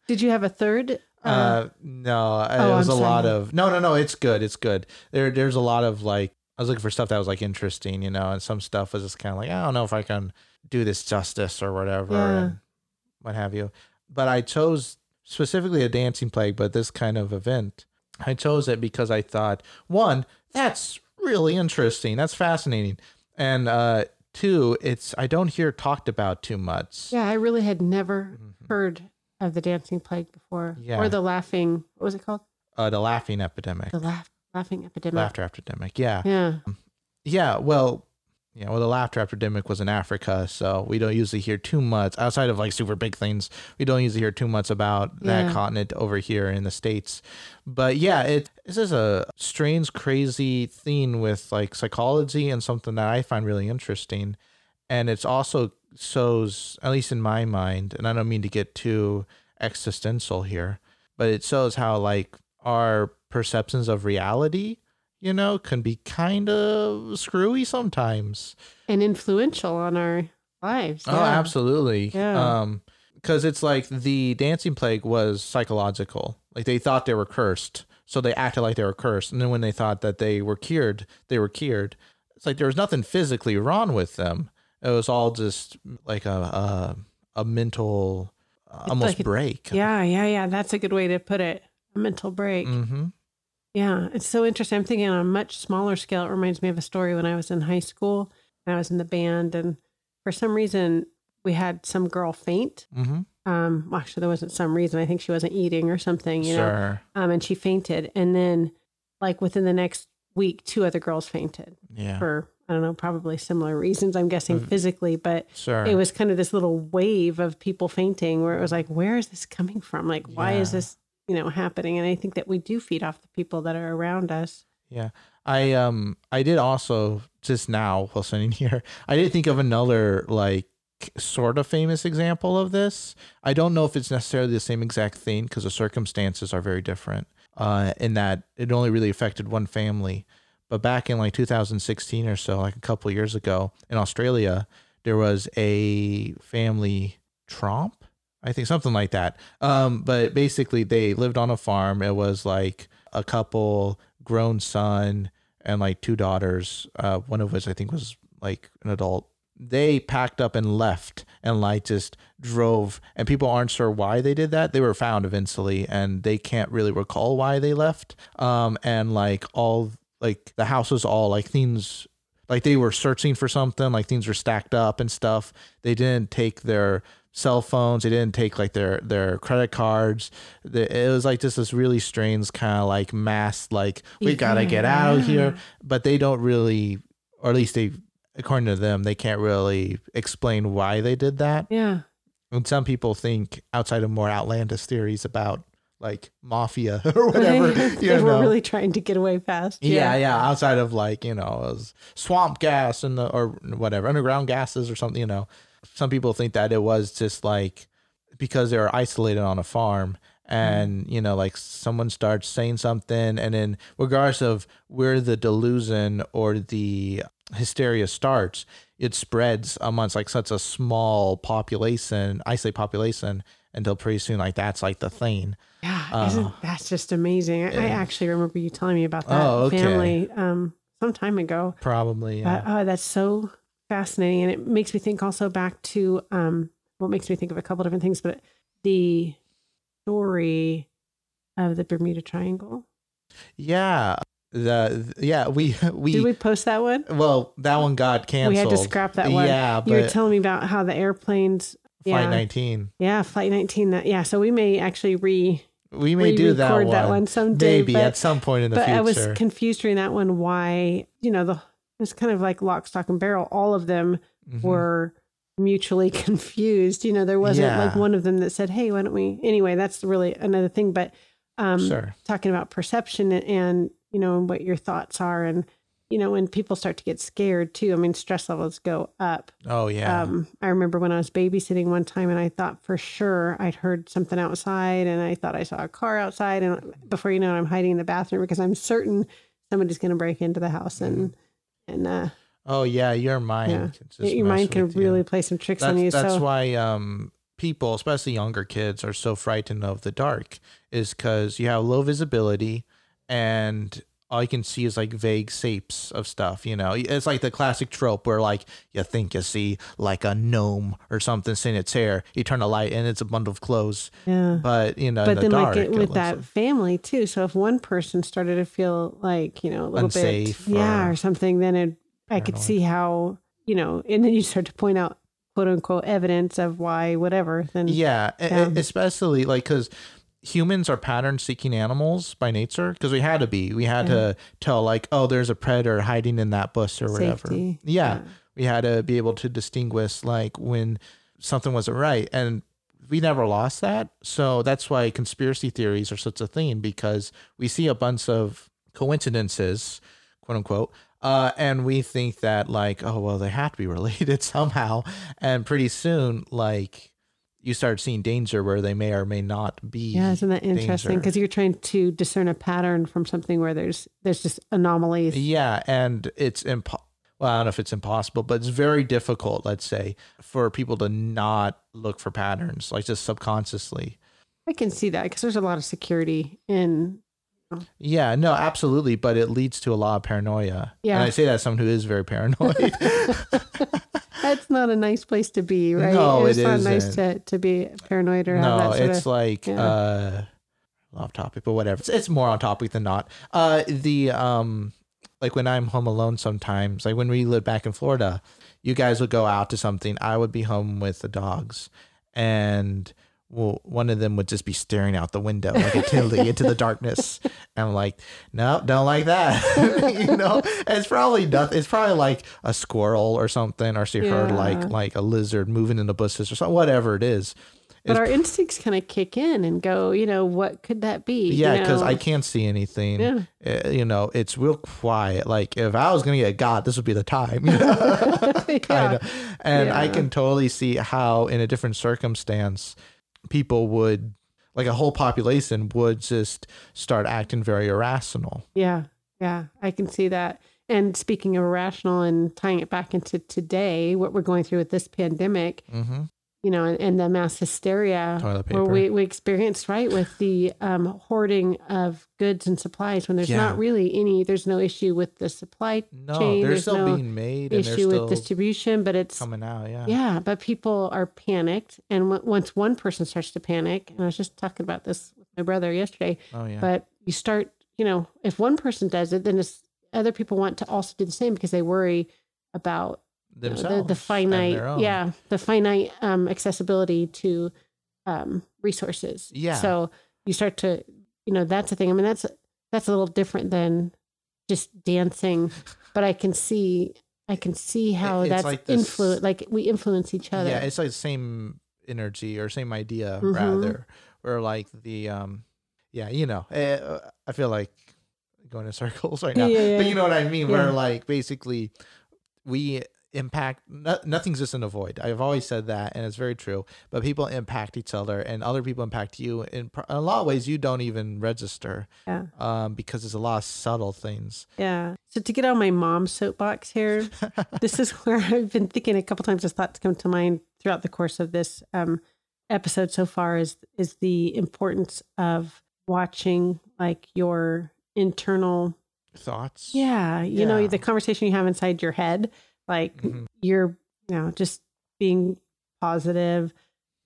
Speaker 1: Did you have a third?
Speaker 2: Uh, no, it
Speaker 1: oh,
Speaker 2: was
Speaker 1: I'm
Speaker 2: a lot of no, no, no. It's good. It's good. There, there's a lot of like I was looking for stuff that was like interesting, you know, and some stuff was just kind of like I don't know if I can do this justice or whatever
Speaker 1: Yeah.
Speaker 2: and what have you. But I chose specifically a dancing plague, but this kind of event. I chose it because I thought one, that's really interesting. That's fascinating. And uh two, it's I don't hear talked about too much.
Speaker 1: Yeah, I really had never mm-hmm. heard of the dancing plague before,
Speaker 2: Yeah.
Speaker 1: or the laughing. What was it called?
Speaker 2: Uh the laughing epidemic.
Speaker 1: The laugh laughing epidemic.
Speaker 2: Laughter epidemic. Yeah.
Speaker 1: Yeah,
Speaker 2: Yeah, well, yeah, well, the laughter epidemic was in Africa, so we don't usually hear too much outside of like super big things. We don't usually hear too much about that
Speaker 1: Yeah.
Speaker 2: continent over here in the states. But yeah, it this is a strange, crazy thing with like psychology and something that I find really interesting, and it's also shows, at least in my mind, and I don't mean to get too existential here, but it shows how like our perceptions of reality you know, can be kind of screwy sometimes.
Speaker 1: and influential on our lives.
Speaker 2: Oh, absolutely.
Speaker 1: Yeah.
Speaker 2: Um, because it's like the dancing plague was psychological. Like they thought they were cursed, so they acted like they were cursed. And then when they thought that they were cured, they were cured. It's like there was nothing physically wrong with them. It was all just like a a, a mental uh, almost
Speaker 1: like
Speaker 2: break.
Speaker 1: Yeah, yeah, yeah. That's a good way to put it. A mental break.
Speaker 2: Mm-hmm.
Speaker 1: Yeah, it's so interesting. I'm thinking on a much smaller scale. It reminds me of a story when I was in high school and I was in the band, and for some reason we had some girl faint.
Speaker 2: Mm-hmm.
Speaker 1: Um, well, actually, there wasn't some reason. I think she wasn't eating or something, you know.
Speaker 2: Sure.
Speaker 1: Um, and she fainted, and then like within the next week, two other girls fainted
Speaker 2: Yeah.
Speaker 1: for I don't know, probably similar reasons. I'm guessing
Speaker 2: Mm.
Speaker 1: physically, but
Speaker 2: Sure.
Speaker 1: it was kind of this little wave of people fainting where it was like, where is this coming from? Like, why is this, you know, happening? And I think that we do feed off the people that are around us.
Speaker 2: Yeah. I um I did also just now while sitting here, I did think of another like sort of famous example of this. I don't know if it's necessarily the same exact thing because the circumstances are very different. Uh in that it only really affected one family. But back in like 2016 or so, like a couple years ago in Australia, there was a family Tromp, I think something like that. Um, but basically, they lived on a farm. It was like a couple, grown son, and like two daughters. Uh, one of which I think was like an adult. They packed up and left, and like just drove. And people aren't sure why they did that. They were found eventually, and they can't really recall why they left. Um, and like all like the house was all like things like they were searching for something like things were stacked up and stuff they didn't take their cell phones they didn't take like their their credit cards The- it was like just this really strange kind of like mass like we gotta get out of here but they don't really or at least they according to them they can't really explain why they did that
Speaker 1: Yeah.
Speaker 2: and some people think outside of more outlandish theories about like mafia or whatever you
Speaker 1: they were really trying to get away fast.
Speaker 2: Yeah, yeah. Outside of like you know, swamp gas and the or whatever underground gases or something. You know, some people think that it was just like because they were isolated on a farm mm-hmm. and you know like someone starts saying something and then regardless of where the delusion or the hysteria starts it spreads amongst like such a small population isolated population until pretty soon like that's like the thing
Speaker 1: Yeah, uh, isn't
Speaker 2: Oh.
Speaker 1: that's just amazing? I, I actually remember you telling me about that
Speaker 2: Oh, okay.
Speaker 1: family um, some time ago.
Speaker 2: probably yeah.
Speaker 1: oh, that's so fascinating, and it makes me think also back to um, what makes me think of a couple different things, but the story of the Bermuda Triangle.
Speaker 2: Yeah. The yeah, we we,
Speaker 1: Did we post that one?
Speaker 2: well, that one got canceled.
Speaker 1: We had to scrap that one.
Speaker 2: Yeah,
Speaker 1: you were telling me about how the airplanes.
Speaker 2: Flight
Speaker 1: yeah,
Speaker 2: 19.
Speaker 1: yeah, flight nineteen. That yeah. So we may actually re
Speaker 2: We may do that one.
Speaker 1: that one someday.
Speaker 2: Maybe
Speaker 1: but,
Speaker 2: at some point in the
Speaker 1: but
Speaker 2: future.
Speaker 1: I was confused during that one why you know the it's kind of like lock, stock, and barrel. All of them
Speaker 2: Mhm.
Speaker 1: were mutually confused. You know, there wasn't like one of them that said, "Hey, why don't we?" Anyway, that's really another thing. But um,
Speaker 2: Sure.
Speaker 1: talking about perception and, and you know what your thoughts are, and you know when people start to get scared too. I mean, stress levels go up.
Speaker 2: Oh yeah.
Speaker 1: Um, I remember when I was babysitting one time, and I thought for sure I'd heard something outside, and I thought I saw a car outside, and before you know it, I'm hiding in the bathroom because I'm certain somebody's going to break into the house, and and uh,
Speaker 2: oh yeah, your mind.
Speaker 1: yeah. your mind can
Speaker 2: you.
Speaker 1: really play some tricks
Speaker 2: That's,
Speaker 1: on you.
Speaker 2: that's
Speaker 1: so
Speaker 2: why um people, especially younger kids, are so frightened of the dark, is because you have low visibility and all you can see is like vague shapes of stuff. You know, it's like the classic trope where like you think you see like a gnome or something in its hair. You turn a light and it's a bundle of clothes.
Speaker 1: Yeah.
Speaker 2: But you know,
Speaker 1: but
Speaker 2: in the
Speaker 1: then
Speaker 2: dark,
Speaker 1: like it,
Speaker 2: it
Speaker 1: with
Speaker 2: looks
Speaker 1: that
Speaker 2: like-
Speaker 1: family too. So if one person started to feel like you know a little bit, yeah,
Speaker 2: or
Speaker 1: or something, then it I could see how you know, and then you start to point out quote unquote evidence of why whatever. Then
Speaker 2: Yeah,
Speaker 1: Yeah.
Speaker 2: especially like because humans are pattern seeking animals by nature because we had to be. We had to tell like, oh, there's a predator hiding in that bush or whatever.
Speaker 1: Safety.
Speaker 2: Yeah, we had to be able to distinguish like when something wasn't right, and we never lost that. So that's why conspiracy theories are such a thing because we see a bunch of coincidences, quote unquote. Uh, and we think that like, oh well, they have to be related somehow, and pretty soon, like, you start seeing danger where they may or may not be.
Speaker 1: Yeah, isn't that interesting? Because you're trying to discern a pattern from something where there's there's just anomalies.
Speaker 2: Yeah, and it's impo- well, I don't know if it's impossible, but it's very difficult, let's say, for people to not look for patterns, like just subconsciously.
Speaker 1: I can see that because there's a lot of security in.
Speaker 2: Yeah, no, absolutely, but it leads to a lot of paranoia.
Speaker 1: Yeah.
Speaker 2: and I say that as someone who is very paranoid.
Speaker 1: That's not a nice place to be, right?
Speaker 2: No,
Speaker 1: it's
Speaker 2: it
Speaker 1: not nice
Speaker 2: isn't.
Speaker 1: to, to be paranoid or
Speaker 2: no, it's
Speaker 1: of.
Speaker 2: like
Speaker 1: yeah.
Speaker 2: uh off topic, but whatever. It's, it's more on topic than not. Uh the um like when I'm home alone sometimes, like when we lived back in Florida, you guys would go out to something, I would be home with the dogs and well, one of them would just be staring out the window like intently into the darkness. And I'm like, no, don't like that. you know, it's probably nothing. It's probably like a squirrel or something, or she heard like like a lizard moving in the bushes or something, whatever it is.
Speaker 1: but
Speaker 2: It's
Speaker 1: our instincts kind of kick in and go, you know, what could that be?
Speaker 2: Yeah,
Speaker 1: You
Speaker 2: because
Speaker 1: know?
Speaker 2: I can't see anything.
Speaker 1: Yeah.
Speaker 2: Uh, you know, it's real quiet. Like if I was gonna get God, this would be the time. You know?
Speaker 1: Yeah.
Speaker 2: kind of. And I can totally see how, in a different circumstance, people would, like a whole population, would just start acting very irrational.
Speaker 1: Yeah, yeah, I can see that. And speaking of irrational and tying it back into today, what we're going through with this pandemic,
Speaker 2: Mm-hmm.
Speaker 1: You know, and, and the mass hysteria where we, we experienced, right, with the um, hoarding of goods and supplies when there's
Speaker 2: Yeah.
Speaker 1: not really any, there's no issue with the supply
Speaker 2: No,
Speaker 1: chain,
Speaker 2: they're
Speaker 1: there's
Speaker 2: still
Speaker 1: no
Speaker 2: being made
Speaker 1: issue with distribution, but it's,
Speaker 2: coming out. Yeah.
Speaker 1: yeah, but people are panicked. And w- once one person starts to panic, and I was just talking about this with my brother yesterday,
Speaker 2: Oh yeah.
Speaker 1: but you start, you know, if one person does it, then it's other people want to also do the same because they worry about
Speaker 2: Themselves.
Speaker 1: the, the finite, yeah, the finite um, accessibility to um, resources.
Speaker 2: Yeah.
Speaker 1: So you start to, you know, that's the thing. I mean, that's that's a little different than just dancing, but I can see, I can see how
Speaker 2: it's
Speaker 1: that's
Speaker 2: like
Speaker 1: influence. Like we influence each other.
Speaker 2: Yeah, it's like the same energy or same idea
Speaker 1: Mhm.
Speaker 2: rather. Or like the um yeah, you know. eh, uh, I feel like going in circles right now.
Speaker 1: Yeah, yeah,
Speaker 2: But you know what I mean
Speaker 1: Yeah.
Speaker 2: where like basically we impact no, nothing's just in a void. I've always said that and it's very true. But people impact each other and other people impact you in, in a lot of ways you don't even register
Speaker 1: Yeah.
Speaker 2: um because there's a lot of subtle things.
Speaker 1: Yeah. So to get on my mom's soapbox here, this is where I've been thinking a couple times. This thoughts come to mind throughout the course of this um, episode so far is is the importance of watching like your internal,
Speaker 2: Thoughts?
Speaker 1: yeah, you know, the conversation you have inside your head, like
Speaker 2: Mhm.
Speaker 1: you're, you know, just being positive,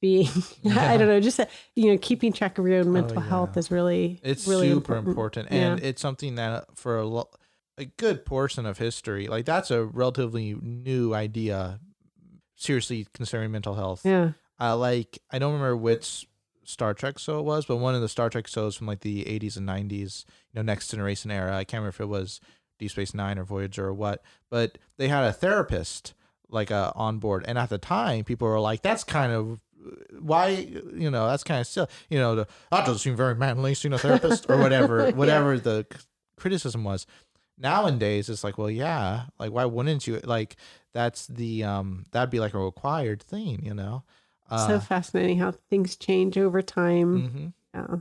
Speaker 1: being, I don't know, just you know, keeping track of your own mental
Speaker 2: yeah.
Speaker 1: health is really,
Speaker 2: It's
Speaker 1: really
Speaker 2: super important, and
Speaker 1: Yeah.
Speaker 2: it's something that for a, lo- a good portion of history, like that's a relatively new idea. Seriously, concerning mental health.
Speaker 1: Yeah.
Speaker 2: Uh, like I don't remember which Star Trek show it was, but one of the Star Trek shows from like the 80s and 90s, you know, Next Generation era. I can't remember if it was Deep Space Nine or Voyager or what, but they had a therapist like uh, on board, and at the time, people were like, "That's kind of." Why you know that's kind of still you know the that doesn't seem very manly seeing a therapist or whatever
Speaker 1: Yeah.
Speaker 2: whatever the c- criticism was nowadays it's like well yeah like why wouldn't you like that's the um that'd be like a required thing you know uh,
Speaker 1: so fascinating how things change over time.
Speaker 2: mhm.
Speaker 1: Yeah.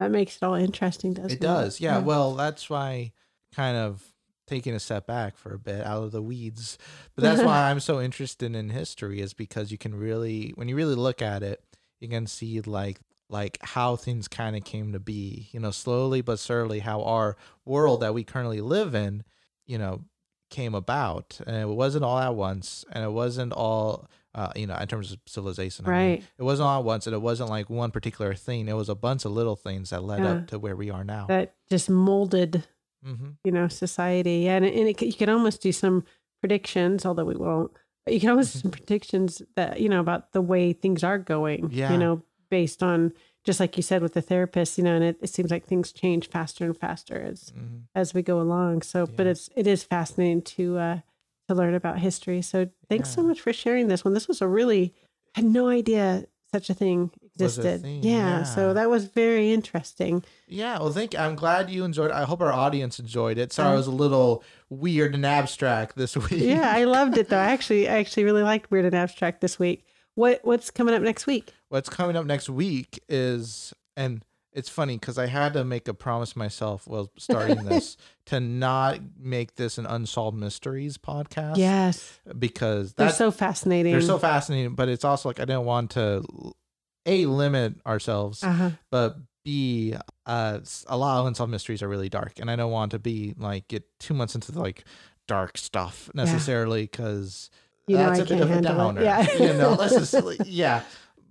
Speaker 1: That makes it all interesting, doesn't it?
Speaker 2: It does, yeah. Well, that's why kind of taking a step back for a bit out of the weeds. But that's why I'm so interested in history is because you can really when you really look at it, you can see like like how things kind of came to be, you know, slowly but surely, how our world that we currently live in, you know, came about. And it wasn't all at once, and it wasn't all, uh, you know, in terms of civilization. I mean.
Speaker 1: Right.
Speaker 2: it wasn't all at once, and it wasn't like one particular thing. It was a bunch of little things that led
Speaker 1: Yeah.
Speaker 2: up to where we are now.
Speaker 1: That just molded,
Speaker 2: hmm
Speaker 1: you know, society. And, and it, you can almost do some predictions, although we won't. But you can almost do some predictions that, you know, about the way things are going,
Speaker 2: Yeah.
Speaker 1: you know, based on, just like you said with the therapist, you know, and it, it seems like things change faster and faster as
Speaker 2: hmm
Speaker 1: as we go along. So, but it's it is fascinating to uh to learn about history. So, thanks so much for sharing this one. This was a really I had no idea such a thing existed. yeah,
Speaker 2: yeah.
Speaker 1: so that was very interesting.
Speaker 2: Yeah, well, thank. I'm glad you enjoyed. I hope our audience enjoyed it. Sorry,
Speaker 1: Um,
Speaker 2: it was a little weird and abstract this week.
Speaker 1: Yeah, I loved it though. I actually I actually really liked Weird and Abstract this week. What what's coming up next week?
Speaker 2: What's coming up next week is, and it's funny because I had to make a promise myself while starting this to not make this an unsolved mysteries podcast.
Speaker 1: Yes,
Speaker 2: because
Speaker 1: they're
Speaker 2: that's
Speaker 1: so fascinating.
Speaker 2: they're so fascinating. But it's also like I didn't want to a limit ourselves,
Speaker 1: uh-huh.
Speaker 2: but b uh a lot of unsolved mysteries are really dark, and I don't want to be like get too much into the like dark stuff necessarily because
Speaker 1: You know,
Speaker 2: that's
Speaker 1: I
Speaker 2: a bit of a downer.
Speaker 1: it. Yeah,
Speaker 2: you know, let's just yeah.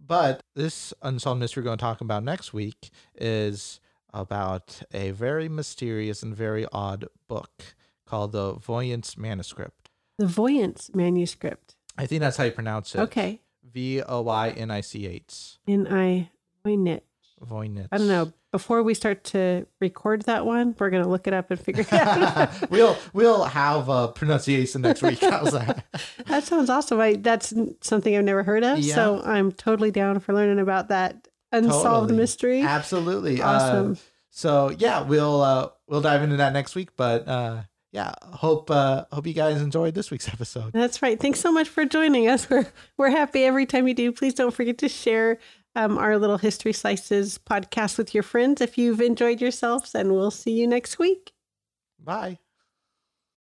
Speaker 2: But this unsolved mystery we're going to talk about next week is about a very mysterious and very odd book called the Voyance Manuscript.
Speaker 1: the Voyance manuscript.
Speaker 2: I think that's how you pronounce it.
Speaker 1: Okay,
Speaker 2: V O Y N I C H.
Speaker 1: and I Voynich.
Speaker 2: Voynich.
Speaker 1: I don't know. Before we start to record that one, we're gonna look it up and figure it out.
Speaker 2: we'll we'll have a pronunciation next week. How's that?
Speaker 1: that sounds awesome. I, that's something I've never heard of. So I'm totally down for learning about that unsolved
Speaker 2: Totally.
Speaker 1: mystery.
Speaker 2: Absolutely. Uh,
Speaker 1: Awesome.
Speaker 2: so yeah, we'll uh, we'll dive into that next week. But uh, yeah, hope uh, hope you guys enjoyed this week's episode.
Speaker 1: That's right. Thanks so much for joining us. We're we're happy every time you do. Please don't forget to share um, our little history slices podcast with your friends if you've enjoyed yourselves, and we'll see you next week.
Speaker 2: Bye.